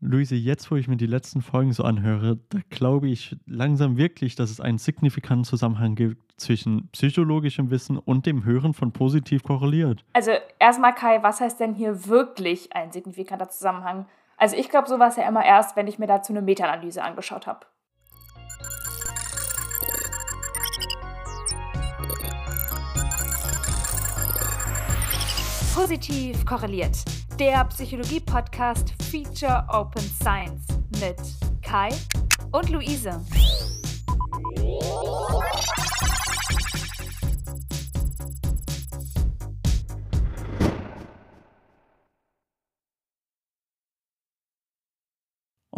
Luise, jetzt wo ich mir die letzten Folgen so anhöre, da glaube ich langsam wirklich, dass es einen signifikanten Zusammenhang gibt zwischen psychologischem Wissen und dem Hören von positiv korreliert. Also erstmal Kai, was heißt denn hier wirklich ein signifikanter Zusammenhang? Also ich glaube sowas ja immer erst, wenn ich mir dazu eine Meta-Analyse angeschaut habe. Positiv korreliert der Psychologie-Podcast Feature Open Science mit Kai und Luise.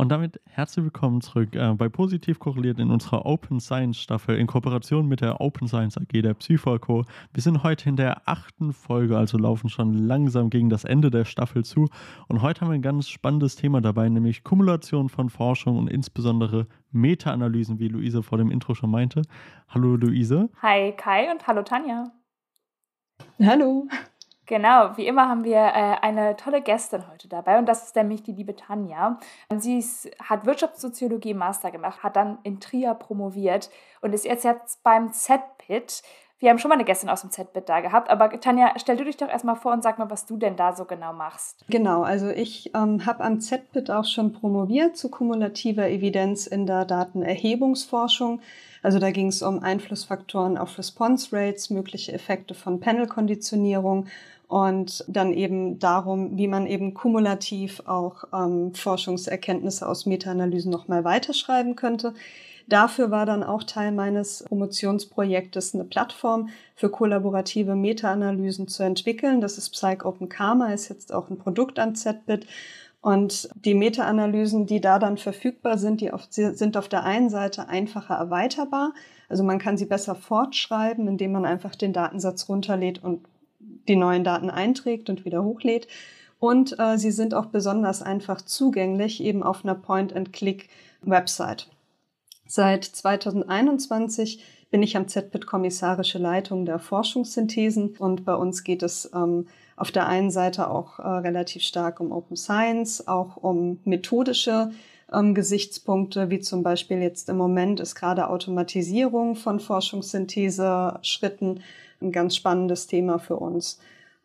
Und damit herzlich willkommen zurück äh, bei Positiv korreliert in unserer Open Science Staffel in Kooperation mit der Open Science AG der Psychoco. Wir sind heute in der achten Folge, also laufen schon langsam gegen das Ende der Staffel zu. Und heute haben wir ein ganz spannendes Thema dabei, nämlich Kumulation von Forschung und insbesondere Meta-Analysen, wie Luise vor dem Intro schon meinte. Hallo Luise. Hi Kai und hallo Tanja. Hallo. Genau, wie immer haben wir äh, eine tolle Gästin heute dabei und das ist nämlich die liebe Tanja. Sie ist, hat Wirtschaftssoziologie Master gemacht, hat dann in Trier promoviert und ist jetzt, jetzt beim ZPIT. Wir haben schon mal eine Gästin aus dem ZPIT da gehabt, aber Tanja, stell du dich doch erstmal vor und sag mal, was du denn da so genau machst. Genau, also ich ähm, habe am ZPIT auch schon promoviert zu kumulativer Evidenz in der Datenerhebungsforschung. Also da ging es um Einflussfaktoren auf Response Rates, mögliche Effekte von Panel-Konditionierung und dann eben darum, wie man eben kumulativ auch ähm, Forschungserkenntnisse aus Meta-Analysen nochmal weiterschreiben könnte. Dafür war dann auch Teil meines Promotionsprojektes eine Plattform für kollaborative Meta-Analysen zu entwickeln. Das ist Psych Open Karma, ist jetzt auch ein Produkt an ZBIT. Und die Meta-Analysen, die da dann verfügbar sind, die auf, sind auf der einen Seite einfacher erweiterbar. Also man kann sie besser fortschreiben, indem man einfach den Datensatz runterlädt und die neuen Daten einträgt und wieder hochlädt. Und äh, sie sind auch besonders einfach zugänglich, eben auf einer Point-and-Click-Website. Seit 2021 bin ich am ZPIT kommissarische Leitung der Forschungssynthesen und bei uns geht es ähm, auf der einen Seite auch äh, relativ stark um Open Science, auch um methodische ähm, Gesichtspunkte, wie zum Beispiel jetzt im Moment ist gerade Automatisierung von Forschungssynthese-Schritten ein ganz spannendes Thema für uns.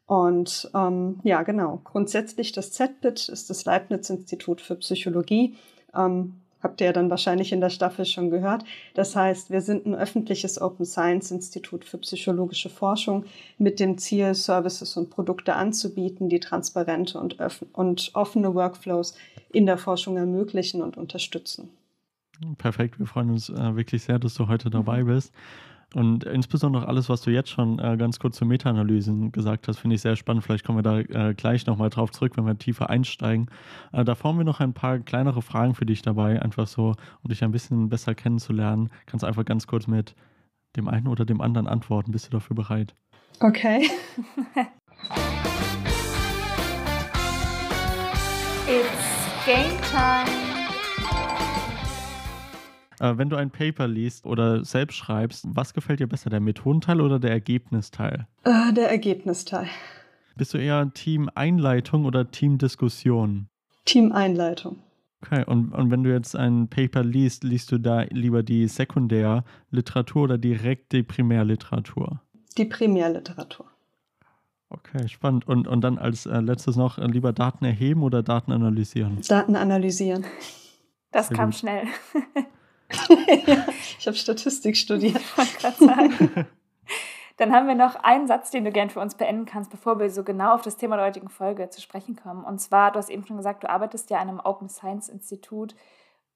Und ähm, ja, genau, grundsätzlich das ZBIT ist das Leibniz-Institut für Psychologie. Ähm, habt ihr ja dann wahrscheinlich in der Staffel schon gehört. Das heißt, wir sind ein öffentliches Open Science Institut für psychologische Forschung mit dem Ziel, Services und Produkte anzubieten, die transparente und, und offene Workflows in der Forschung ermöglichen und unterstützen. Perfekt, wir freuen uns äh, wirklich sehr, dass du heute dabei mhm. bist. Und insbesondere alles, was du jetzt schon äh, ganz kurz zu Meta-Analysen gesagt hast, finde ich sehr spannend. Vielleicht kommen wir da äh, gleich nochmal drauf zurück, wenn wir tiefer einsteigen. Äh, davor haben wir noch ein paar kleinere Fragen für dich dabei, einfach so, um dich ein bisschen besser kennenzulernen. Kannst einfach ganz kurz mit dem einen oder dem anderen antworten. Bist du dafür bereit? Okay. It's game time. Äh, wenn du ein Paper liest oder selbst schreibst, was gefällt dir besser, der Methodenteil oder der Ergebnisteil? Äh, der Ergebnisteil. Bist du eher Team Einleitung oder Team Diskussion? Team Einleitung. Okay, und, und wenn du jetzt ein Paper liest, liest du da lieber die Sekundärliteratur oder direkt die Primärliteratur? Die Primärliteratur. Okay, spannend. Und, und dann als äh, letztes noch äh, lieber Daten erheben oder Daten analysieren? Daten analysieren. Das Sehr kam gut. schnell. ja, ich habe Statistik studiert. Dann haben wir noch einen Satz, den du gern für uns beenden kannst, bevor wir so genau auf das Thema der heutigen Folge zu sprechen kommen. Und zwar, du hast eben schon gesagt, du arbeitest ja an einem Open Science Institut.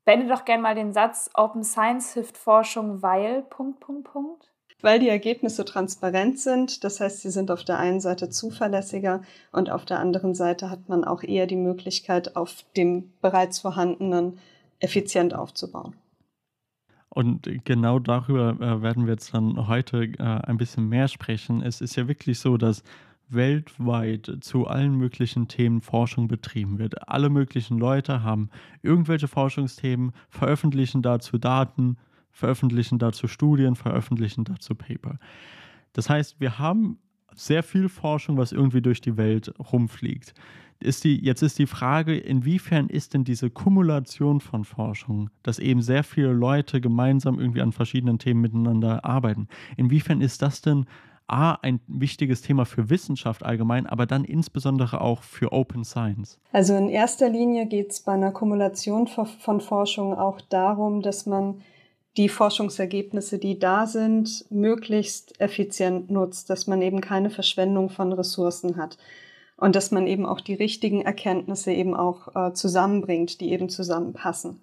Beende doch gern mal den Satz, Open Science hilft Forschung, weil, Punkt, Punkt, Punkt. Weil die Ergebnisse transparent sind, das heißt, sie sind auf der einen Seite zuverlässiger und auf der anderen Seite hat man auch eher die Möglichkeit, auf dem bereits vorhandenen effizient aufzubauen. Und genau darüber äh, werden wir jetzt dann heute äh, ein bisschen mehr sprechen. Es ist ja wirklich so, dass weltweit zu allen möglichen Themen Forschung betrieben wird. Alle möglichen Leute haben irgendwelche Forschungsthemen, veröffentlichen dazu Daten, veröffentlichen dazu Studien, veröffentlichen dazu Paper. Das heißt, wir haben sehr viel Forschung, was irgendwie durch die Welt rumfliegt. Ist die, jetzt ist die Frage, inwiefern ist denn diese Kumulation von Forschung, dass eben sehr viele Leute gemeinsam irgendwie an verschiedenen Themen miteinander arbeiten, inwiefern ist das denn A, ein wichtiges Thema für Wissenschaft allgemein, aber dann insbesondere auch für Open Science? Also in erster Linie geht es bei einer Kumulation von Forschung auch darum, dass man die Forschungsergebnisse, die da sind, möglichst effizient nutzt, dass man eben keine Verschwendung von Ressourcen hat und dass man eben auch die richtigen Erkenntnisse eben auch äh, zusammenbringt, die eben zusammenpassen.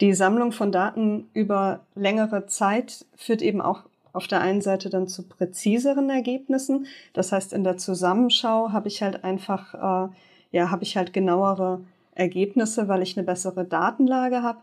Die Sammlung von Daten über längere Zeit führt eben auch auf der einen Seite dann zu präziseren Ergebnissen. Das heißt, in der Zusammenschau habe ich halt einfach, äh, ja, habe ich halt genauere Ergebnisse, weil ich eine bessere Datenlage habe.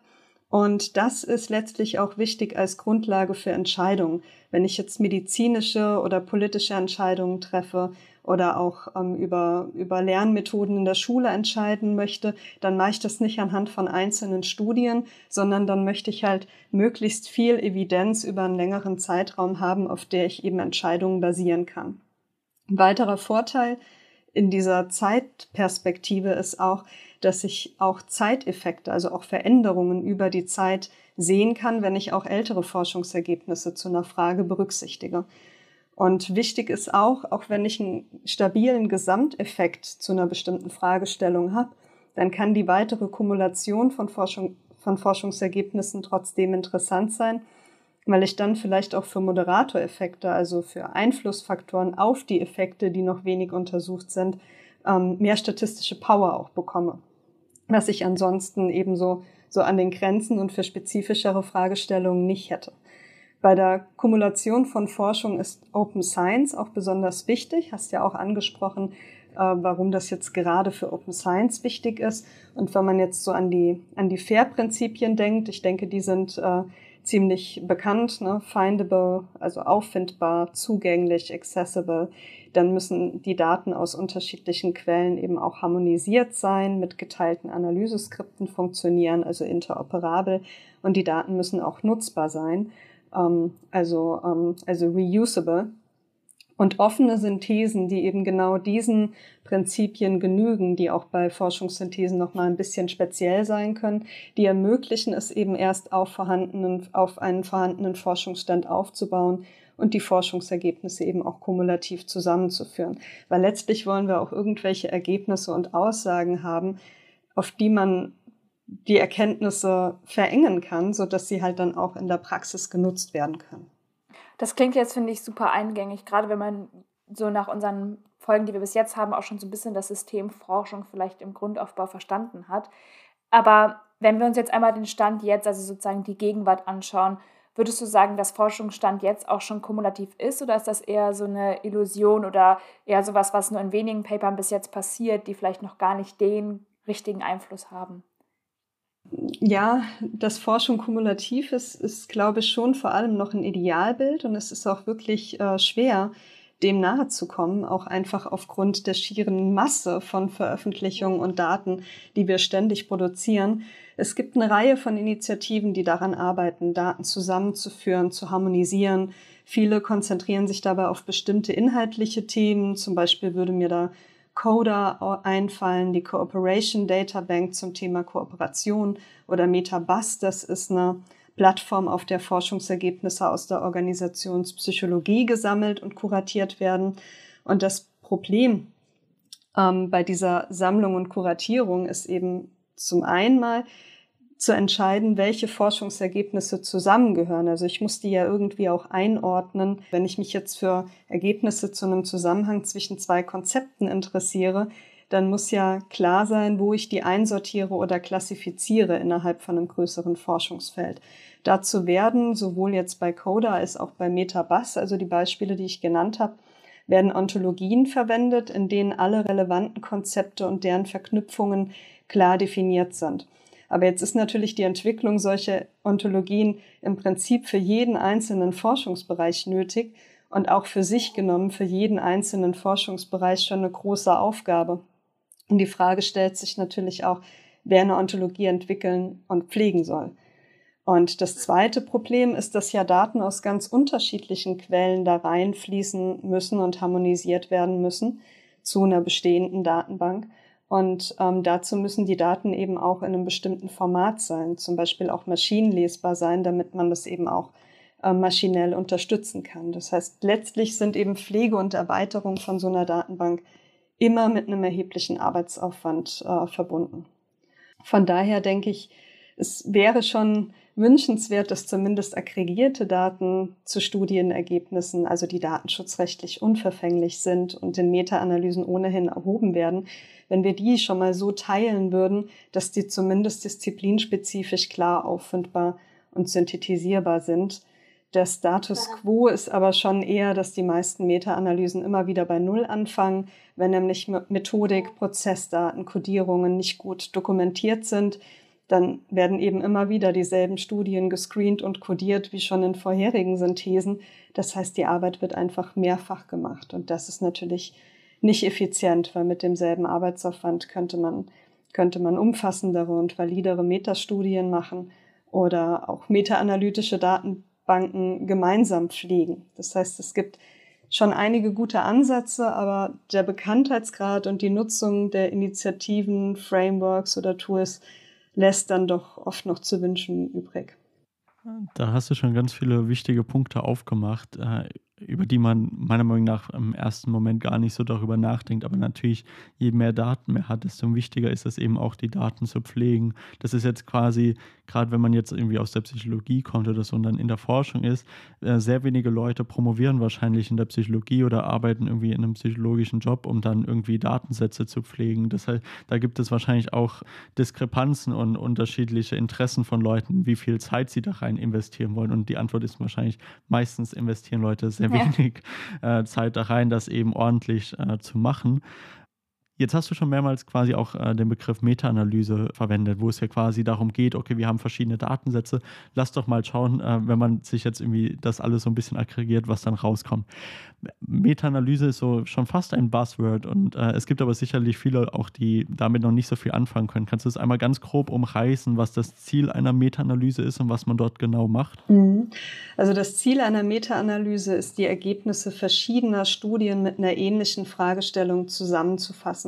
Und das ist letztlich auch wichtig als Grundlage für Entscheidungen. Wenn ich jetzt medizinische oder politische Entscheidungen treffe oder auch ähm, über, über Lernmethoden in der Schule entscheiden möchte, dann mache ich das nicht anhand von einzelnen Studien, sondern dann möchte ich halt möglichst viel Evidenz über einen längeren Zeitraum haben, auf der ich eben Entscheidungen basieren kann. Ein weiterer Vorteil in dieser Zeitperspektive ist auch, dass ich auch Zeiteffekte, also auch Veränderungen über die Zeit sehen kann, wenn ich auch ältere Forschungsergebnisse zu einer Frage berücksichtige. Und wichtig ist auch, auch wenn ich einen stabilen Gesamteffekt zu einer bestimmten Fragestellung habe, dann kann die weitere Kumulation von, Forschung, von Forschungsergebnissen trotzdem interessant sein, weil ich dann vielleicht auch für Moderatoreffekte, also für Einflussfaktoren auf die Effekte, die noch wenig untersucht sind, ähm, mehr statistische Power auch bekomme. Was ich ansonsten ebenso so an den Grenzen und für spezifischere Fragestellungen nicht hätte. Bei der Kumulation von Forschung ist Open Science auch besonders wichtig. Hast ja auch angesprochen, äh, warum das jetzt gerade für Open Science wichtig ist. Und wenn man jetzt so an die, an die FAIR-Prinzipien denkt, ich denke, die sind äh, ziemlich bekannt, ne? findable, also auffindbar, zugänglich, accessible, dann müssen die Daten aus unterschiedlichen Quellen eben auch harmonisiert sein, mit geteilten Analyseskripten funktionieren, also interoperabel und die Daten müssen auch nutzbar sein also, ähm, also reusable. Und offene Synthesen, die eben genau diesen Prinzipien genügen, die auch bei Forschungssynthesen nochmal ein bisschen speziell sein können, die ermöglichen es eben erst auf, vorhandenen, auf einen vorhandenen Forschungsstand aufzubauen und die Forschungsergebnisse eben auch kumulativ zusammenzuführen. Weil letztlich wollen wir auch irgendwelche Ergebnisse und Aussagen haben, auf die man die Erkenntnisse verengen kann, sodass sie halt dann auch in der Praxis genutzt werden können. Das klingt jetzt, finde ich, super eingängig, gerade wenn man so nach unseren Folgen, die wir bis jetzt haben, auch schon so ein bisschen das System Forschung vielleicht im Grundaufbau verstanden hat. Aber wenn wir uns jetzt einmal den Stand jetzt, also sozusagen die Gegenwart anschauen, würdest du sagen, dass Forschungsstand jetzt auch schon kumulativ ist oder ist das eher so eine Illusion oder eher sowas, was nur in wenigen Papern bis jetzt passiert, die vielleicht noch gar nicht den richtigen Einfluss haben? Ja, dass Forschung kumulativ ist, ist, glaube ich, schon vor allem noch ein Idealbild und es ist auch wirklich äh, schwer, dem nahe zu kommen, auch einfach aufgrund der schieren Masse von Veröffentlichungen und Daten, die wir ständig produzieren. Es gibt eine Reihe von Initiativen, die daran arbeiten, Daten zusammenzuführen, zu harmonisieren. Viele konzentrieren sich dabei auf bestimmte inhaltliche Themen. Zum Beispiel würde mir da Coda einfallen, die Cooperation Data Bank zum Thema Kooperation oder Metabus, das ist eine Plattform, auf der Forschungsergebnisse aus der Organisationspsychologie gesammelt und kuratiert werden. Und das Problem ähm, bei dieser Sammlung und Kuratierung ist eben zum einen mal, zu entscheiden, welche Forschungsergebnisse zusammengehören. Also ich muss die ja irgendwie auch einordnen. Wenn ich mich jetzt für Ergebnisse zu einem Zusammenhang zwischen zwei Konzepten interessiere, dann muss ja klar sein, wo ich die einsortiere oder klassifiziere innerhalb von einem größeren Forschungsfeld. Dazu werden sowohl jetzt bei Coda als auch bei Metabus, also die Beispiele, die ich genannt habe, werden Ontologien verwendet, in denen alle relevanten Konzepte und deren Verknüpfungen klar definiert sind. Aber jetzt ist natürlich die Entwicklung solcher Ontologien im Prinzip für jeden einzelnen Forschungsbereich nötig und auch für sich genommen für jeden einzelnen Forschungsbereich schon eine große Aufgabe. Und die Frage stellt sich natürlich auch, wer eine Ontologie entwickeln und pflegen soll. Und das zweite Problem ist, dass ja Daten aus ganz unterschiedlichen Quellen da reinfließen müssen und harmonisiert werden müssen zu einer bestehenden Datenbank. Und ähm, dazu müssen die Daten eben auch in einem bestimmten Format sein, zum Beispiel auch maschinenlesbar sein, damit man das eben auch äh, maschinell unterstützen kann. Das heißt, letztlich sind eben Pflege und Erweiterung von so einer Datenbank immer mit einem erheblichen Arbeitsaufwand äh, verbunden. Von daher denke ich, es wäre schon wünschenswert, dass zumindest aggregierte Daten zu Studienergebnissen, also die datenschutzrechtlich unverfänglich sind und in Meta-Analysen ohnehin erhoben werden, wenn wir die schon mal so teilen würden, dass die zumindest disziplinspezifisch klar auffindbar und synthetisierbar sind. Der Status quo ist aber schon eher, dass die meisten Meta-Analysen immer wieder bei Null anfangen, wenn nämlich Methodik, Prozessdaten, Codierungen nicht gut dokumentiert sind dann werden eben immer wieder dieselben Studien gescreent und codiert wie schon in vorherigen Synthesen. Das heißt, die Arbeit wird einfach mehrfach gemacht und das ist natürlich nicht effizient, weil mit demselben Arbeitsaufwand könnte man, könnte man umfassendere und validere Metastudien machen oder auch metaanalytische Datenbanken gemeinsam pflegen. Das heißt, es gibt schon einige gute Ansätze, aber der Bekanntheitsgrad und die Nutzung der Initiativen, Frameworks oder Tools lässt dann doch oft noch zu wünschen übrig. Da hast du schon ganz viele wichtige Punkte aufgemacht. Über die man meiner Meinung nach im ersten Moment gar nicht so darüber nachdenkt. Aber natürlich, je mehr Daten man hat, desto wichtiger ist es eben auch, die Daten zu pflegen. Das ist jetzt quasi, gerade wenn man jetzt irgendwie aus der Psychologie kommt oder so und dann in der Forschung ist, äh, sehr wenige Leute promovieren wahrscheinlich in der Psychologie oder arbeiten irgendwie in einem psychologischen Job, um dann irgendwie Datensätze zu pflegen. Das heißt, da gibt es wahrscheinlich auch Diskrepanzen und unterschiedliche Interessen von Leuten, wie viel Zeit sie da rein investieren wollen. Und die Antwort ist wahrscheinlich, meistens investieren Leute sehr wenig äh, Zeit da rein, das eben ordentlich äh, zu machen. Jetzt hast du schon mehrmals quasi auch äh, den Begriff Meta-Analyse verwendet, wo es ja quasi darum geht, okay, wir haben verschiedene Datensätze, lass doch mal schauen, äh, wenn man sich jetzt irgendwie das alles so ein bisschen aggregiert, was dann rauskommt. Meta-Analyse ist so schon fast ein Buzzword und äh, es gibt aber sicherlich viele auch, die damit noch nicht so viel anfangen können. Kannst du es einmal ganz grob umreißen, was das Ziel einer Meta-Analyse ist und was man dort genau macht? Mhm. Also das Ziel einer Meta-Analyse ist, die Ergebnisse verschiedener Studien mit einer ähnlichen Fragestellung zusammenzufassen.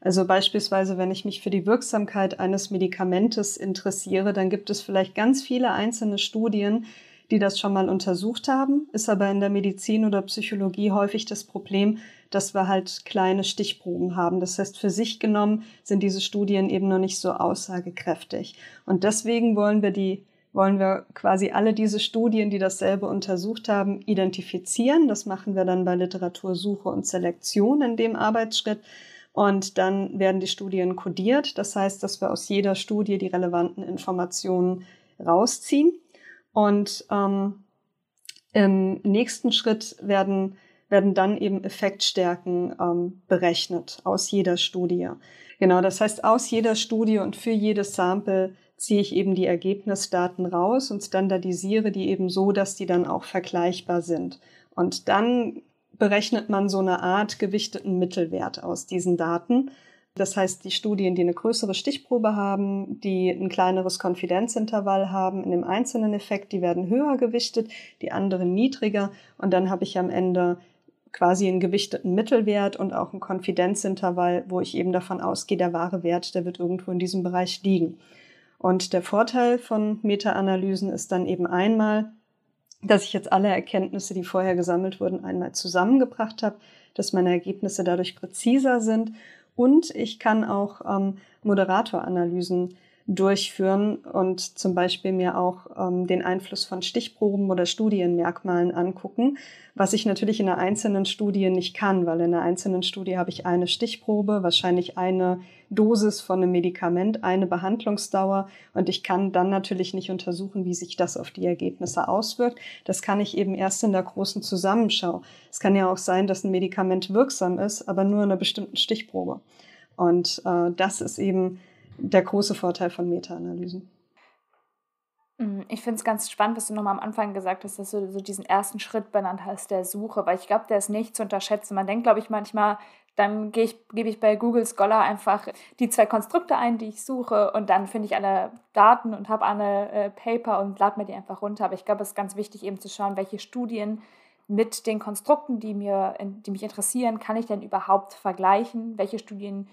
Also beispielsweise, wenn ich mich für die Wirksamkeit eines Medikamentes interessiere, dann gibt es vielleicht ganz viele einzelne Studien, die das schon mal untersucht haben, ist aber in der Medizin oder Psychologie häufig das Problem, dass wir halt kleine Stichproben haben. Das heißt, für sich genommen sind diese Studien eben noch nicht so aussagekräftig. Und deswegen wollen wir die wollen wir quasi alle diese Studien, die dasselbe untersucht haben, identifizieren. Das machen wir dann bei Literatursuche und Selektion in dem Arbeitsschritt. Und dann werden die Studien kodiert. Das heißt, dass wir aus jeder Studie die relevanten Informationen rausziehen. Und ähm, im nächsten Schritt werden, werden dann eben Effektstärken ähm, berechnet aus jeder Studie. Genau, das heißt, aus jeder Studie und für jedes Sample ziehe ich eben die Ergebnisdaten raus und standardisiere die eben so, dass die dann auch vergleichbar sind. Und dann berechnet man so eine Art gewichteten Mittelwert aus diesen Daten das heißt, die Studien, die eine größere Stichprobe haben, die ein kleineres Konfidenzintervall haben in dem einzelnen Effekt, die werden höher gewichtet, die anderen niedriger. Und dann habe ich am Ende quasi einen gewichteten Mittelwert und auch ein Konfidenzintervall, wo ich eben davon ausgehe, der wahre Wert, der wird irgendwo in diesem Bereich liegen. Und der Vorteil von Meta-Analysen ist dann eben einmal, dass ich jetzt alle Erkenntnisse, die vorher gesammelt wurden, einmal zusammengebracht habe, dass meine Ergebnisse dadurch präziser sind. Und ich kann auch ähm, Moderatoranalysen durchführen und zum Beispiel mir auch ähm, den Einfluss von Stichproben oder Studienmerkmalen angucken, was ich natürlich in einer einzelnen Studie nicht kann, weil in einer einzelnen Studie habe ich eine Stichprobe, wahrscheinlich eine Dosis von einem Medikament, eine Behandlungsdauer und ich kann dann natürlich nicht untersuchen, wie sich das auf die Ergebnisse auswirkt. Das kann ich eben erst in der großen Zusammenschau. Es kann ja auch sein, dass ein Medikament wirksam ist, aber nur in einer bestimmten Stichprobe. Und äh, das ist eben der große Vorteil von Meta-Analysen. Mm, ich finde es ganz spannend, was du nochmal am Anfang gesagt hast, dass du so diesen ersten Schritt benannt hast, der Suche, weil ich glaube, der ist nicht zu unterschätzen. Man denkt, glaube ich, manchmal, dann ich, gebe ich bei Google Scholar einfach die zwei Konstrukte ein, die ich suche und dann finde ich alle Daten und habe alle äh, Paper und lade mir die einfach runter. Aber ich glaube, es ist ganz wichtig eben zu schauen, welche Studien mit den Konstrukten, die, mir, die mich interessieren, kann ich denn überhaupt vergleichen? Welche Studien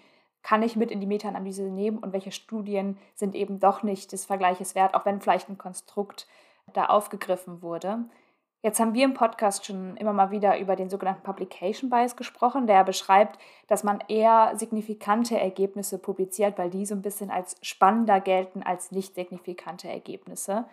kann ich mit in die Meta-Analyse nehmen und welche Studien sind eben doch nicht des Vergleiches wert, auch wenn vielleicht ein Konstrukt da aufgegriffen wurde. Jetzt haben wir im Podcast schon immer mal wieder über den sogenannten Publication Bias gesprochen, der beschreibt, dass man eher signifikante Ergebnisse publiziert, weil die so ein bisschen als spannender gelten als nicht signifikante Ergebnisse.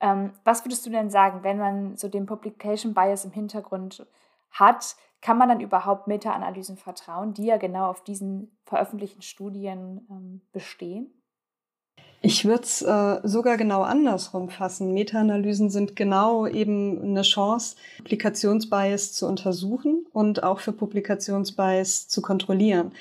Ähm, was würdest du denn sagen, wenn man so den Publication Bias im Hintergrund hat, kann man dann überhaupt Meta-Analysen vertrauen, die ja genau auf diesen veröffentlichten Studien ähm, bestehen? Ich würde es äh, sogar genau andersrum fassen. Meta-Analysen sind genau eben eine Chance, Publikationsbias zu untersuchen und auch für Publikationsbias zu kontrollieren.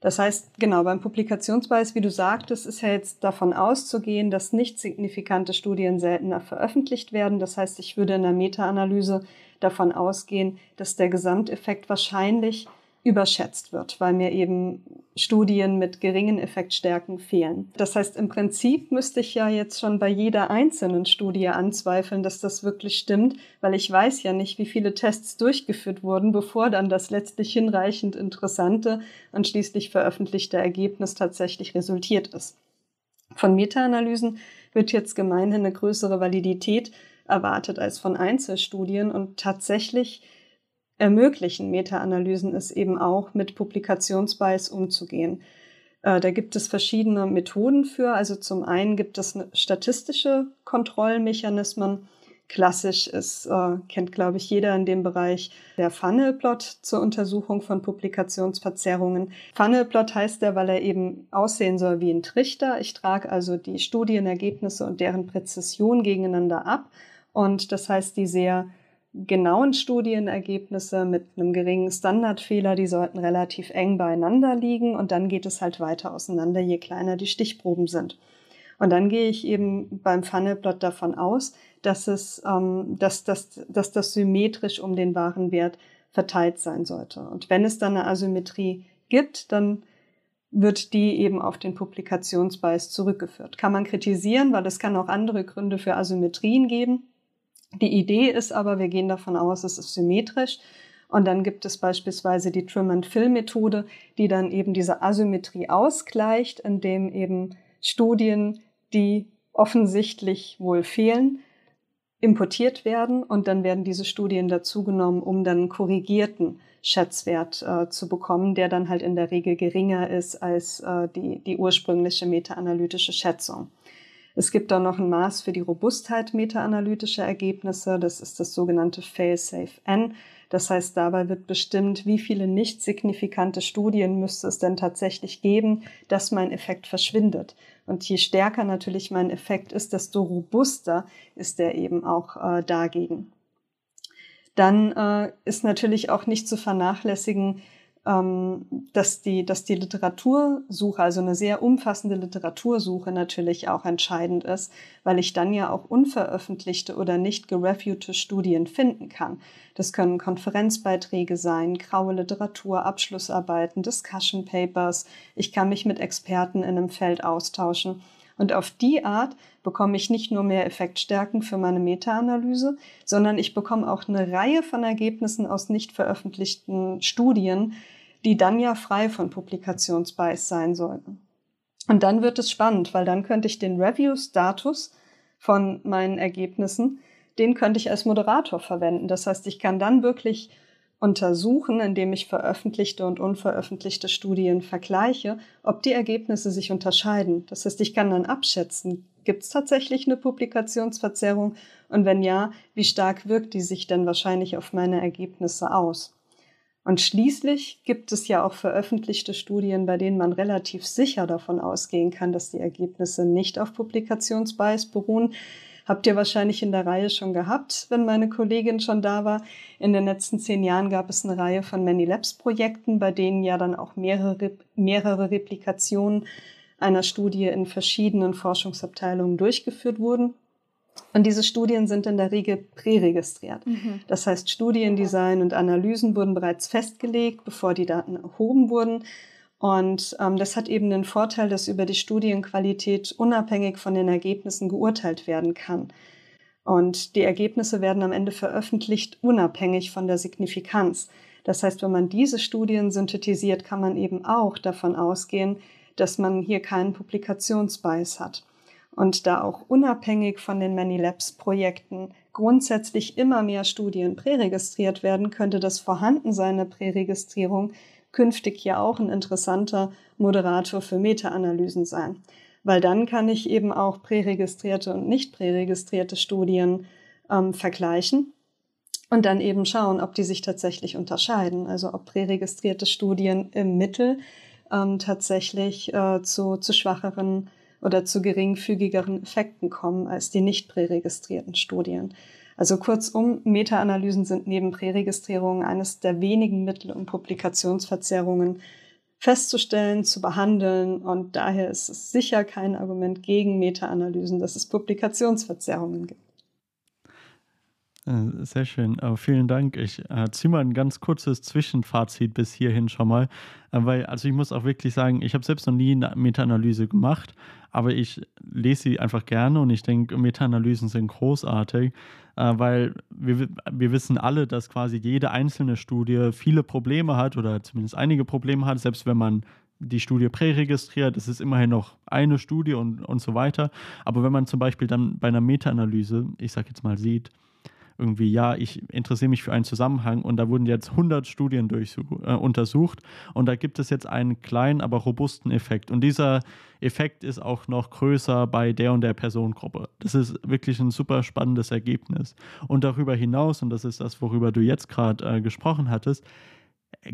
Das heißt, genau, beim Publikationsbias, wie du sagtest, ist ja jetzt davon auszugehen, dass nicht signifikante Studien seltener veröffentlicht werden. Das heißt, ich würde in der Meta-Analyse davon ausgehen, dass der Gesamteffekt wahrscheinlich überschätzt wird, weil mir eben Studien mit geringen Effektstärken fehlen. Das heißt, im Prinzip müsste ich ja jetzt schon bei jeder einzelnen Studie anzweifeln, dass das wirklich stimmt, weil ich weiß ja nicht, wie viele Tests durchgeführt wurden, bevor dann das letztlich hinreichend interessante und schließlich veröffentlichte Ergebnis tatsächlich resultiert ist. Von Meta-Analysen wird jetzt gemeinhin eine größere Validität erwartet als von Einzelstudien und tatsächlich ermöglichen Meta-Analysen es eben auch, mit Publikationsbias umzugehen. Äh, da gibt es verschiedene Methoden für. Also zum einen gibt es statistische Kontrollmechanismen. Klassisch ist, äh, kennt glaube ich jeder in dem Bereich, der Funnelplot zur Untersuchung von Publikationsverzerrungen. Funnelplot heißt der, weil er eben aussehen soll wie ein Trichter. Ich trage also die Studienergebnisse und deren Präzision gegeneinander ab. Und das heißt, die sehr genauen Studienergebnisse mit einem geringen Standardfehler, die sollten relativ eng beieinander liegen und dann geht es halt weiter auseinander, je kleiner die Stichproben sind. Und dann gehe ich eben beim Funnelplot davon aus, dass, es, ähm, dass, dass, dass das symmetrisch um den wahren Wert verteilt sein sollte. Und wenn es dann eine Asymmetrie gibt, dann wird die eben auf den Publikationsbias zurückgeführt. Kann man kritisieren, weil es kann auch andere Gründe für Asymmetrien geben. Die Idee ist aber, wir gehen davon aus, es ist symmetrisch. Und dann gibt es beispielsweise die Trim-and-Fill-Methode, die dann eben diese Asymmetrie ausgleicht, indem eben Studien, die offensichtlich wohl fehlen, importiert werden und dann werden diese Studien dazugenommen, um dann einen korrigierten Schätzwert äh, zu bekommen, der dann halt in der Regel geringer ist als äh, die, die ursprüngliche meta-analytische Schätzung. Es gibt auch noch ein Maß für die Robustheit meta-analytischer Ergebnisse. Das ist das sogenannte Fail-Safe N. Das heißt, dabei wird bestimmt, wie viele nicht signifikante Studien müsste es denn tatsächlich geben, dass mein Effekt verschwindet. Und je stärker natürlich mein Effekt ist, desto robuster ist der eben auch äh, dagegen. Dann äh, ist natürlich auch nicht zu vernachlässigen, dass, die, dass die Literatursuche, also eine sehr umfassende Literatursuche natürlich auch entscheidend ist, weil ich dann ja auch unveröffentlichte oder nicht gereviewte Studien finden kann. Das können Konferenzbeiträge sein, graue Literatur, Abschlussarbeiten, Discussion Papers. Ich kann mich mit Experten in einem Feld austauschen. Und auf die Art bekomme ich nicht nur mehr Effektstärken für meine Meta-Analyse, sondern ich bekomme auch eine Reihe von Ergebnissen aus nicht veröffentlichten Studien, die dann ja frei von Publikationsbias sein sollten. Und dann wird es spannend, weil dann könnte ich den Review-Status von meinen Ergebnissen, den könnte ich als Moderator verwenden. Das heißt, ich kann dann wirklich untersuchen, indem ich veröffentlichte und unveröffentlichte Studien vergleiche, ob die Ergebnisse sich unterscheiden. Das heißt, ich kann dann abschätzen, gibt es tatsächlich eine Publikationsverzerrung und wenn ja, wie stark wirkt die sich denn wahrscheinlich auf meine Ergebnisse aus? Und schließlich gibt es ja auch veröffentlichte Studien, bei denen man relativ sicher davon ausgehen kann, dass die Ergebnisse nicht auf Publikationsbias beruhen, habt ihr wahrscheinlich in der Reihe schon gehabt, wenn meine Kollegin schon da war. In den letzten zehn Jahren gab es eine Reihe von Many Labs Projekten, bei denen ja dann auch mehrere, mehrere Replikationen einer Studie in verschiedenen Forschungsabteilungen durchgeführt wurden. Und diese Studien sind in der Regel präregistriert. Mhm. Das heißt, Studiendesign und Analysen wurden bereits festgelegt, bevor die Daten erhoben wurden. Und ähm, das hat eben den Vorteil, dass über die Studienqualität unabhängig von den Ergebnissen geurteilt werden kann. Und die Ergebnisse werden am Ende veröffentlicht, unabhängig von der Signifikanz. Das heißt, wenn man diese Studien synthetisiert, kann man eben auch davon ausgehen, dass man hier keinen Publikationsbias hat. Und da auch unabhängig von den Many Labs Projekten grundsätzlich immer mehr Studien präregistriert werden, könnte das Vorhandensein der Präregistrierung künftig hier auch ein interessanter Moderator für Meta-Analysen sein. Weil dann kann ich eben auch präregistrierte und nicht präregistrierte Studien ähm, vergleichen und dann eben schauen, ob die sich tatsächlich unterscheiden. Also ob präregistrierte Studien im Mittel ähm, tatsächlich äh, zu, zu schwacheren oder zu geringfügigeren Effekten kommen als die nicht präregistrierten Studien. Also kurzum, Meta-Analysen sind neben Präregistrierungen eines der wenigen Mittel, um Publikationsverzerrungen festzustellen, zu behandeln. Und daher ist es sicher kein Argument gegen Meta-Analysen, dass es Publikationsverzerrungen gibt. Äh, sehr schön. Uh, vielen Dank. Ich uh, ziehe mal ein ganz kurzes Zwischenfazit bis hierhin schon mal. Weil, also ich muss auch wirklich sagen, ich habe selbst noch nie eine Meta-Analyse gemacht, aber ich lese sie einfach gerne und ich denke, Meta-Analysen sind großartig, weil wir, wir wissen alle, dass quasi jede einzelne Studie viele Probleme hat oder zumindest einige Probleme hat, selbst wenn man die Studie präregistriert, es ist immerhin noch eine Studie und, und so weiter. Aber wenn man zum Beispiel dann bei einer Meta-Analyse, ich sage jetzt mal, sieht, irgendwie, ja, ich interessiere mich für einen Zusammenhang und da wurden jetzt 100 Studien äh, untersucht und da gibt es jetzt einen kleinen, aber robusten Effekt. Und dieser Effekt ist auch noch größer bei der und der Personengruppe. Das ist wirklich ein super spannendes Ergebnis. Und darüber hinaus, und das ist das, worüber du jetzt gerade äh, gesprochen hattest,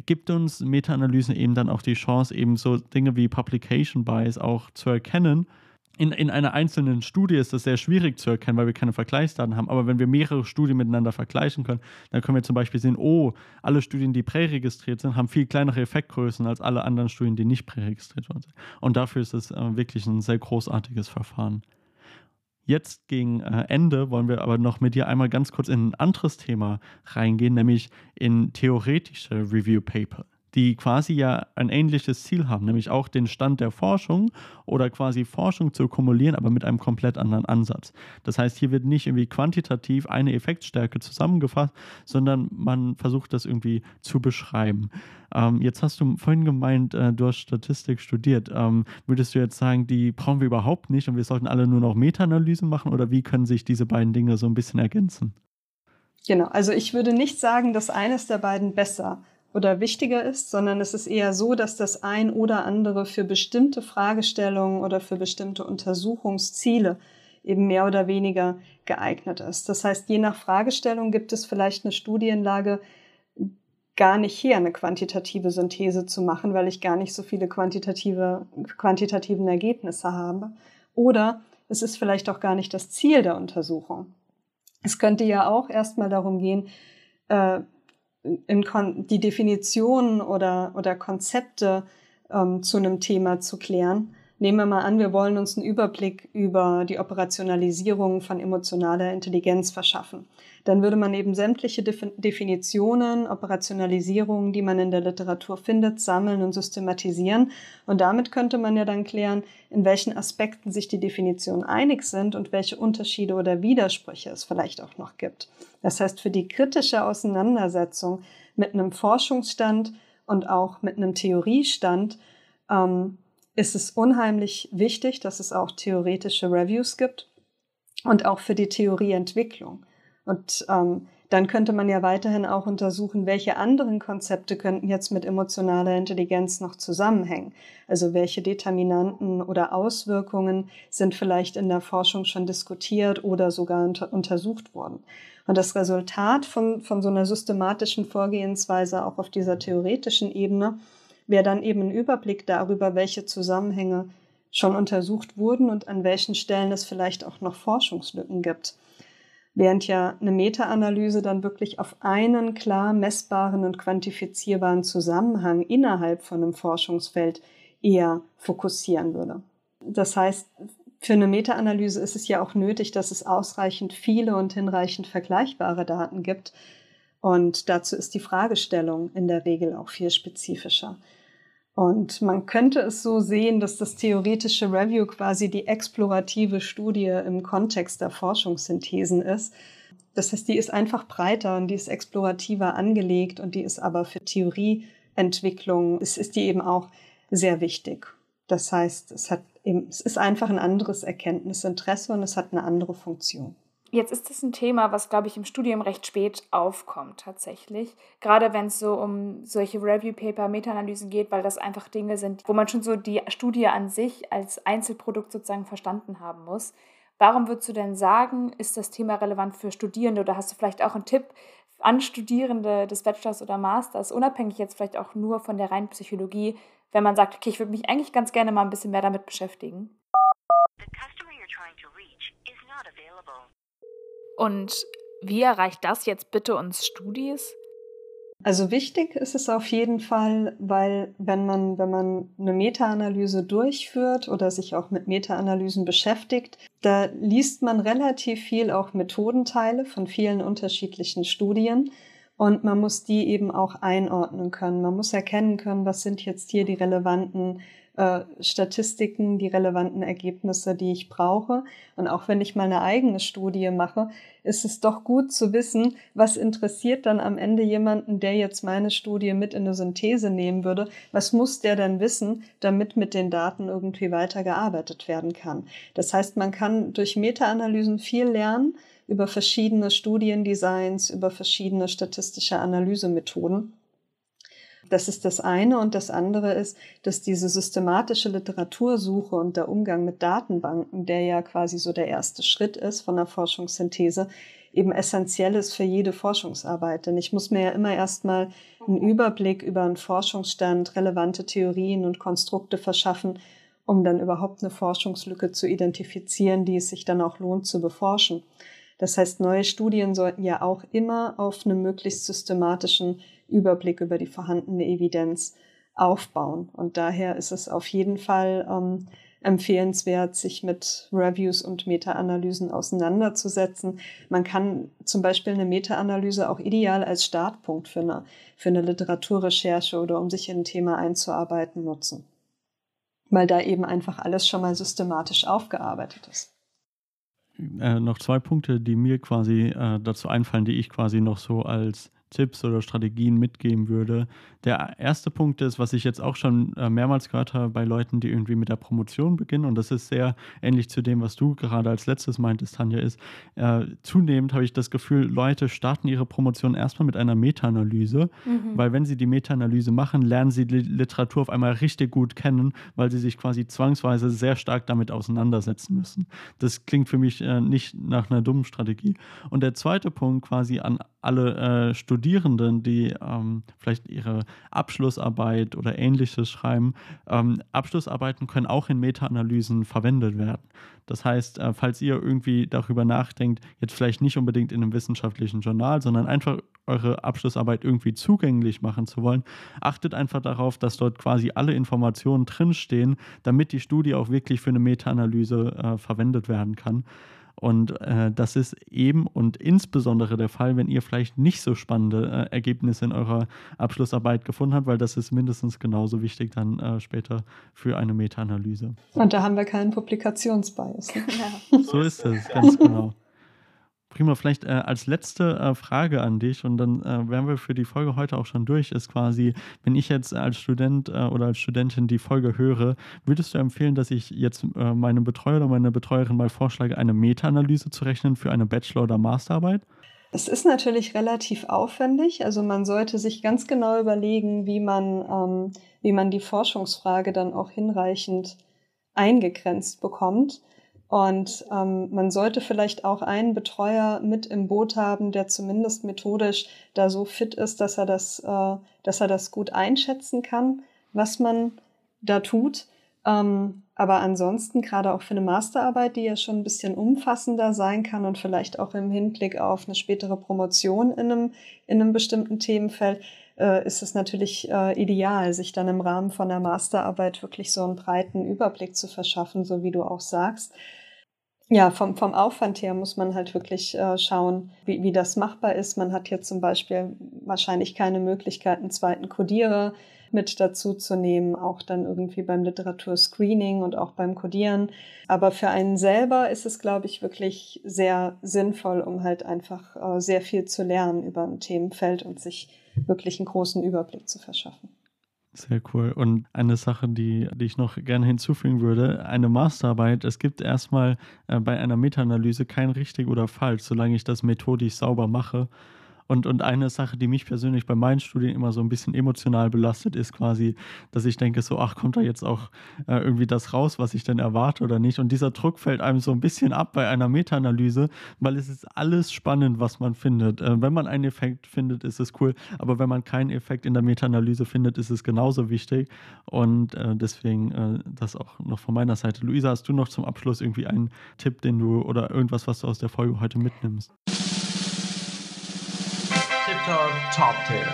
gibt uns Meta-Analysen eben dann auch die Chance, eben so Dinge wie Publication Bias auch zu erkennen in, in einer einzelnen Studie ist das sehr schwierig zu erkennen, weil wir keine Vergleichsdaten haben. Aber wenn wir mehrere Studien miteinander vergleichen können, dann können wir zum Beispiel sehen, oh, alle Studien, die präregistriert sind, haben viel kleinere Effektgrößen als alle anderen Studien, die nicht präregistriert worden sind. Und dafür ist es äh, wirklich ein sehr großartiges Verfahren. Jetzt gegen äh, Ende wollen wir aber noch mit dir einmal ganz kurz in ein anderes Thema reingehen, nämlich in theoretische Review Paper die quasi ja ein ähnliches Ziel haben, nämlich auch den Stand der Forschung oder quasi Forschung zu kumulieren, aber mit einem komplett anderen Ansatz. Das heißt, hier wird nicht irgendwie quantitativ eine Effektstärke zusammengefasst, sondern man versucht das irgendwie zu beschreiben. Ähm, jetzt hast du vorhin gemeint, äh, du hast Statistik studiert. Ähm, würdest du jetzt sagen, die brauchen wir überhaupt nicht und wir sollten alle nur noch Meta-Analysen machen oder wie können sich diese beiden Dinge so ein bisschen ergänzen? Genau, also ich würde nicht sagen, dass eines der beiden besser oder wichtiger ist, sondern es ist eher so, dass das ein oder andere für bestimmte Fragestellungen oder für bestimmte Untersuchungsziele eben mehr oder weniger geeignet ist. Das heißt, je nach Fragestellung gibt es vielleicht eine Studienlage gar nicht her, eine quantitative Synthese zu machen, weil ich gar nicht so viele quantitative, quantitativen Ergebnisse habe. Oder es ist vielleicht auch gar nicht das Ziel der Untersuchung. Es könnte ja auch erstmal darum gehen, äh, die Definitionen oder, oder Konzepte ähm, zu einem Thema zu klären. Nehmen wir mal an, wir wollen uns einen Überblick über die Operationalisierung von emotionaler Intelligenz verschaffen. Dann würde man eben sämtliche Definitionen, Operationalisierungen, die man in der Literatur findet, sammeln und systematisieren. Und damit könnte man ja dann klären, in welchen Aspekten sich die Definitionen einig sind und welche Unterschiede oder Widersprüche es vielleicht auch noch gibt. Das heißt, für die kritische Auseinandersetzung mit einem Forschungsstand und auch mit einem Theoriestand ähm, ist es unheimlich wichtig, dass es auch theoretische Reviews gibt und auch für die Theorieentwicklung. Und ähm, dann könnte man ja weiterhin auch untersuchen, welche anderen Konzepte könnten jetzt mit emotionaler Intelligenz noch zusammenhängen. Also welche Determinanten oder Auswirkungen sind vielleicht in der Forschung schon diskutiert oder sogar unter untersucht worden. Und das Resultat von, von so einer systematischen Vorgehensweise auch auf dieser theoretischen Ebene wäre dann eben ein Überblick darüber, welche Zusammenhänge schon untersucht wurden und an welchen Stellen es vielleicht auch noch Forschungslücken gibt. Während ja eine Meta-Analyse dann wirklich auf einen klar messbaren und quantifizierbaren Zusammenhang innerhalb von einem Forschungsfeld eher fokussieren würde. Das heißt, für eine Meta-Analyse ist es ja auch nötig, dass es ausreichend viele und hinreichend vergleichbare Daten gibt. Und dazu ist die Fragestellung in der Regel auch viel spezifischer. Und man könnte es so sehen, dass das theoretische Review quasi die explorative Studie im Kontext der Forschungssynthesen ist. Das heißt, die ist einfach breiter und die ist explorativer angelegt und die ist aber für Theorieentwicklung, es ist die eben auch sehr wichtig. Das heißt, es hat eben, es ist einfach ein anderes Erkenntnisinteresse und es hat eine andere Funktion. Jetzt ist das ein Thema, was, glaube ich, im Studium recht spät aufkommt tatsächlich. Gerade wenn es so um solche Review-Paper, Meta-Analysen geht, weil das einfach Dinge sind, wo man schon so die Studie an sich als Einzelprodukt sozusagen verstanden haben muss. Warum würdest du denn sagen, ist das Thema relevant für Studierende oder hast du vielleicht auch einen Tipp an Studierende des Bachelors oder Masters, unabhängig jetzt vielleicht auch nur von der reinen Psychologie, wenn man sagt, okay, ich würde mich eigentlich ganz gerne mal ein bisschen mehr damit beschäftigen? Und wie erreicht das jetzt bitte uns Studis? Also wichtig ist es auf jeden Fall, weil wenn man, wenn man eine Meta-Analyse durchführt oder sich auch mit Meta-Analysen beschäftigt, da liest man relativ viel auch Methodenteile von vielen unterschiedlichen Studien und man muss die eben auch einordnen können. Man muss erkennen können, was sind jetzt hier die relevanten äh, Statistiken, die relevanten Ergebnisse, die ich brauche. Und auch wenn ich mal eine eigene Studie mache, ist es doch gut zu wissen, was interessiert dann am Ende jemanden, der jetzt meine Studie mit in eine Synthese nehmen würde. Was muss der denn wissen, damit mit den Daten irgendwie weitergearbeitet werden kann? Das heißt, man kann durch Meta-Analysen viel lernen über verschiedene Studiendesigns, über verschiedene statistische Analysemethoden. Das ist das eine. Und das andere ist, dass diese systematische Literatursuche und der Umgang mit Datenbanken, der ja quasi so der erste Schritt ist von der Forschungssynthese, eben essentiell ist für jede Forschungsarbeit. Denn ich muss mir ja immer erstmal einen Überblick über einen Forschungsstand, relevante Theorien und Konstrukte verschaffen, um dann überhaupt eine Forschungslücke zu identifizieren, die es sich dann auch lohnt zu beforschen. Das heißt, neue Studien sollten ja auch immer auf einem möglichst systematischen Überblick über die vorhandene Evidenz aufbauen. Und daher ist es auf jeden Fall ähm, empfehlenswert, sich mit Reviews und Meta-Analysen auseinanderzusetzen. Man kann zum Beispiel eine Meta-Analyse auch ideal als Startpunkt für eine, für eine Literaturrecherche oder um sich in ein Thema einzuarbeiten nutzen. Weil da eben einfach alles schon mal systematisch aufgearbeitet ist. Äh, noch zwei Punkte, die mir quasi äh, dazu einfallen, die ich quasi noch so als Tipps oder Strategien mitgeben würde. Der erste Punkt ist, was ich jetzt auch schon äh, mehrmals gehört habe bei Leuten, die irgendwie mit der Promotion beginnen, und das ist sehr ähnlich zu dem, was du gerade als letztes meintest, Tanja, ist, äh, zunehmend habe ich das Gefühl, Leute starten ihre Promotion erstmal mit einer Meta-Analyse, mhm. weil wenn sie die Meta-Analyse machen, lernen sie die Literatur auf einmal richtig gut kennen, weil sie sich quasi zwangsweise sehr stark damit auseinandersetzen müssen. Das klingt für mich äh, nicht nach einer dummen Strategie. Und der zweite Punkt quasi an alle äh, Studierenden, die ähm, vielleicht ihre Abschlussarbeit oder ähnliches schreiben, ähm, Abschlussarbeiten können auch in Meta-Analysen verwendet werden. Das heißt, äh, falls ihr irgendwie darüber nachdenkt, jetzt vielleicht nicht unbedingt in einem wissenschaftlichen Journal, sondern einfach eure Abschlussarbeit irgendwie zugänglich machen zu wollen, achtet einfach darauf, dass dort quasi alle Informationen drinstehen, damit die Studie auch wirklich für eine Meta-Analyse äh, verwendet werden kann. Und äh, das ist eben und insbesondere der Fall, wenn ihr vielleicht nicht so spannende äh, Ergebnisse in eurer Abschlussarbeit gefunden habt, weil das ist mindestens genauso wichtig dann äh, später für eine Meta-Analyse. Und da haben wir keinen Publikationsbias. Ne? Ja. So ist es, ganz genau. Prima, vielleicht äh, als letzte äh, Frage an dich und dann äh, wären wir für die Folge heute auch schon durch, ist quasi, wenn ich jetzt als Student äh, oder als Studentin die Folge höre, würdest du empfehlen, dass ich jetzt äh, meinem Betreuer oder meiner Betreuerin mal vorschlage, eine Meta-Analyse zu rechnen für eine Bachelor- oder Masterarbeit? Es ist natürlich relativ aufwendig. Also man sollte sich ganz genau überlegen, wie man, ähm, wie man die Forschungsfrage dann auch hinreichend eingegrenzt bekommt. Und ähm, man sollte vielleicht auch einen Betreuer mit im Boot haben, der zumindest methodisch da so fit ist, dass er das, äh, dass er das gut einschätzen kann, was man da tut. Ähm, aber ansonsten, gerade auch für eine Masterarbeit, die ja schon ein bisschen umfassender sein kann und vielleicht auch im Hinblick auf eine spätere Promotion in einem, in einem bestimmten Themenfeld, äh, ist es natürlich äh, ideal, sich dann im Rahmen von der Masterarbeit wirklich so einen breiten Überblick zu verschaffen, so wie du auch sagst. Ja, vom, vom Aufwand her muss man halt wirklich äh, schauen, wie, wie das machbar ist. Man hat hier zum Beispiel wahrscheinlich keine Möglichkeit, einen zweiten Codierer mit dazu zu nehmen, auch dann irgendwie beim Literaturscreening und auch beim Codieren. Aber für einen selber ist es, glaube ich, wirklich sehr sinnvoll, um halt einfach äh, sehr viel zu lernen über ein Themenfeld und sich wirklich einen großen Überblick zu verschaffen. Sehr cool. Und eine Sache, die, die ich noch gerne hinzufügen würde, eine Masterarbeit, es gibt erstmal äh, bei einer Meta-Analyse kein richtig oder falsch, solange ich das methodisch sauber mache. Und, und eine Sache, die mich persönlich bei meinen Studien immer so ein bisschen emotional belastet, ist quasi, dass ich denke, so, ach, kommt da jetzt auch äh, irgendwie das raus, was ich denn erwarte oder nicht? Und dieser Druck fällt einem so ein bisschen ab bei einer Meta-Analyse, weil es ist alles spannend, was man findet. Äh, wenn man einen Effekt findet, ist es cool, aber wenn man keinen Effekt in der Meta-Analyse findet, ist es genauso wichtig. Und äh, deswegen äh, das auch noch von meiner Seite. Luisa, hast du noch zum Abschluss irgendwie einen Tipp, den du oder irgendwas, was du aus der Folge heute mitnimmst? TikTok Top Tipp.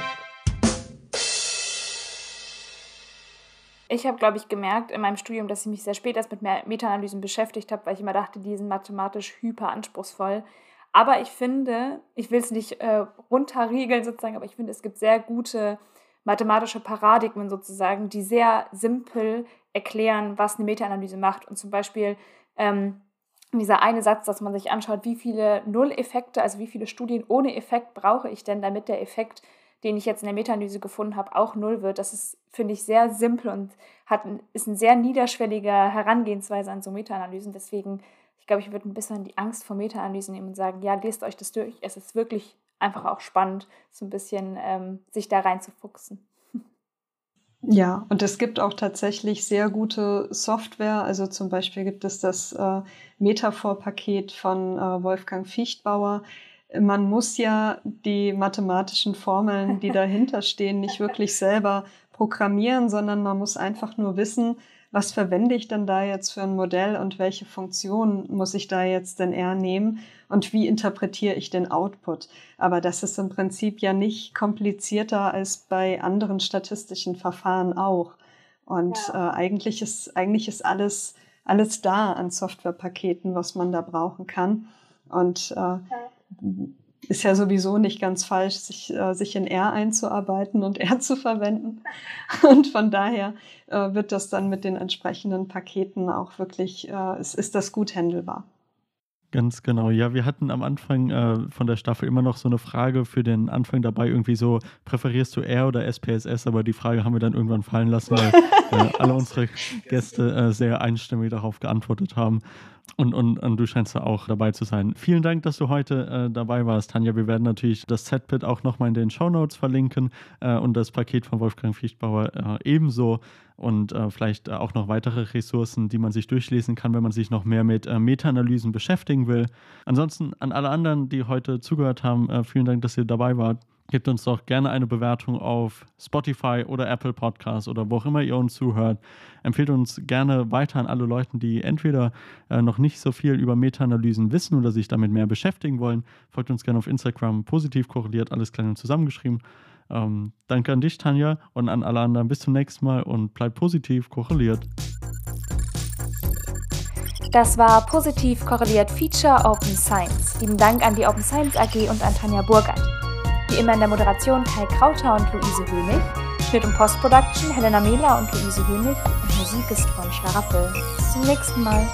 Ich habe, glaube ich, gemerkt in meinem Studium, dass ich mich sehr spät erst mit Meta-Analysen beschäftigt habe, weil ich immer dachte, die sind mathematisch hyper anspruchsvoll. Aber ich finde, ich will es nicht äh, runterriegeln sozusagen, aber ich finde, es gibt sehr gute mathematische Paradigmen sozusagen, die sehr simpel erklären, was eine Meta-Analyse macht. Und zum Beispiel ähm, dieser eine Satz, dass man sich anschaut, wie viele Null-Effekte, also wie viele Studien ohne Effekt brauche ich denn, damit der Effekt, den ich jetzt in der Meta-Analyse gefunden habe, auch null wird. Das ist, finde ich, sehr simpel und hat, ist ein sehr niederschwelliger Herangehensweise an so Meta-Analysen. Deswegen, ich glaube, ich würde ein bisschen die Angst vor Meta-Analysen nehmen und sagen, ja, lest euch das durch. Es ist wirklich einfach auch spannend, so ein bisschen ähm, sich da reinzufuchsen. Ja, und es gibt auch tatsächlich sehr gute Software. Also zum Beispiel gibt es das äh, Metaphor-Paket von äh, Wolfgang Fichtbauer. Man muss ja die mathematischen Formeln, die dahinter stehen, nicht wirklich selber programmieren, sondern man muss einfach nur wissen, was verwende ich denn da jetzt für ein Modell und welche Funktion muss ich da jetzt denn eher nehmen und wie interpretiere ich den Output. Aber das ist im Prinzip ja nicht komplizierter als bei anderen statistischen Verfahren auch. Und ja. äh, eigentlich ist, eigentlich ist alles, alles da an Softwarepaketen, was man da brauchen kann. Und äh, ja ist ja sowieso nicht ganz falsch, sich, äh, sich in R einzuarbeiten und R zu verwenden. Und von daher äh, wird das dann mit den entsprechenden Paketen auch wirklich, äh, ist, ist das gut handelbar. Ganz genau. Ja, wir hatten am Anfang äh, von der Staffel immer noch so eine Frage für den Anfang dabei, irgendwie so, präferierst du R oder SPSS? Aber die Frage haben wir dann irgendwann fallen lassen, weil äh, alle unsere Gäste äh, sehr einstimmig darauf geantwortet haben. Und, und, und, du scheinst da auch dabei zu sein. Vielen Dank, dass du heute äh, dabei warst, Tanja. Wir werden natürlich das Setbit auch nochmal in den Show Notes verlinken äh, und das Paket von Wolfgang Fichtbauer äh, ebenso und äh, vielleicht auch noch weitere Ressourcen, die man sich durchlesen kann, wenn man sich noch mehr mit äh, Meta-Analysen beschäftigen will. Ansonsten an alle anderen, die heute zugehört haben, äh, vielen Dank, dass ihr dabei wart. Gebt uns doch gerne eine Bewertung auf Spotify oder Apple Podcasts oder wo auch immer ihr uns zuhört. Empfehlt uns gerne weiter an alle Leute, die entweder äh, noch nicht so viel über Meta-Analysen wissen oder sich damit mehr beschäftigen wollen. Folgt uns gerne auf Instagram, positiv korreliert, alles klein und zusammengeschrieben. Ähm, danke an dich, Tanja, und an alle anderen. Bis zum nächsten Mal und bleibt positiv korreliert. Das war positiv korreliert Feature Open Science. Vielen Dank an die Open Science AG und an Tanja Burgert. Wie immer in der Moderation Kai Krauter und Luise Hönig. Schnitt und Postproduction Helena Mehler und Luise Hönig. Und Musik ist von Schlarappel. Bis zum nächsten Mal.